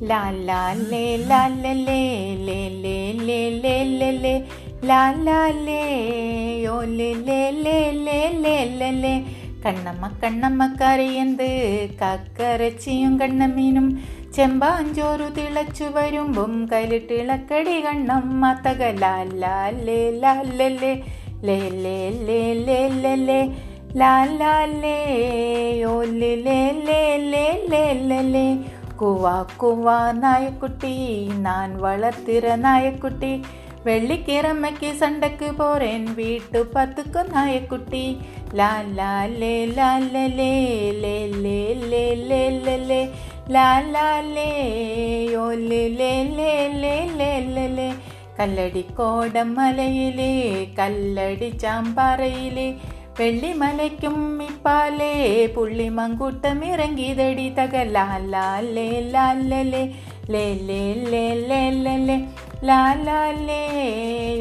ലാ ലാ ലേ ലാ ലേ ലേ ലേ ലേ ലേ ലേ ലേ ലേ ലാ ലാ ലേ യോ ലേ ലേ ലേ ലേ ലേ ലേ ലേ കണ്ണമ്മ കണ്ണമ്മ കറിയന്ത് കക്കറച്ചിയും കണ്ണമീനും ചെമ്പാഞ്ചോറു തിളച്ചു വരുമ്പം കലിട്ടിളക്കടി കണ്ണമ്മ തക ലാ ലാ ലേ ലാ ലേ ലേ ലേ ലേ ലേ ലേ ലേ ലേ ലാ ലാ ലേ യോ ലേ ലേ ലേ ലേ ലേ ലേ ലേ കുവാ കുവാ നായക്കുട്ടി നാൻ വളർത്തിര നായക്കുട്ടി. വെള്ളിക്കിറമ്മയ്ക്ക് സണ്ടക്ക് പോരേൻ വീട്ടു പത്തുക്കും നായക്കുട്ടി. ലാലാലേ ലാ ലേ ലാ കല്ലടി ചാമ്പാറയിലേ. വെള്ളിമലയ്ക്കും ഇപ്പാലേ പുള്ളി മങ്കൂട്ടം ഇറങ്ങിയതടി തകലാലേ ലാലേ ലേ ലേ ലേ ലേ ലേ ലേ ലാലേ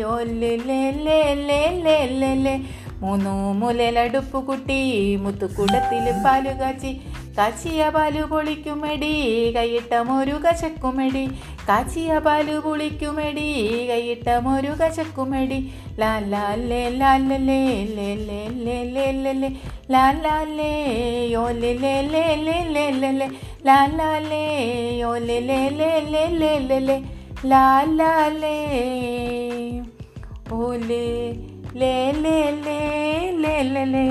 ഓ ലേ ലേ ലേ ലേ ലേ ലേ ലേ മൂന്നു മുലലടുപ്പ് കുട്ടി മുത്തുക്കുടത്തിൽ പാലു കാച്ചി കാച്ചിയ പാലു പൊളിക്കുമെടി കൈയിട്ടമൊരു കശക്കുമെടി കാച്ചിയ പാലു പൊളിക്കുമെടി കൈയിട്ടമൊരു കശക്കുമെടി ലാലാലേ ലാലലേ ലേ ലേ ലേ ലേ ലേ ലേ ലാലാലേ ലേ ലേ ലേ ലേ ലേ ലേ ലേ ലേ ലാലാലേ ലേ ലേ ലേ ലേ ലേ ലേ ലേ ലേ ലാലാലേ ലേ ലേ ലേ ലേ ലേ ലേ ലേ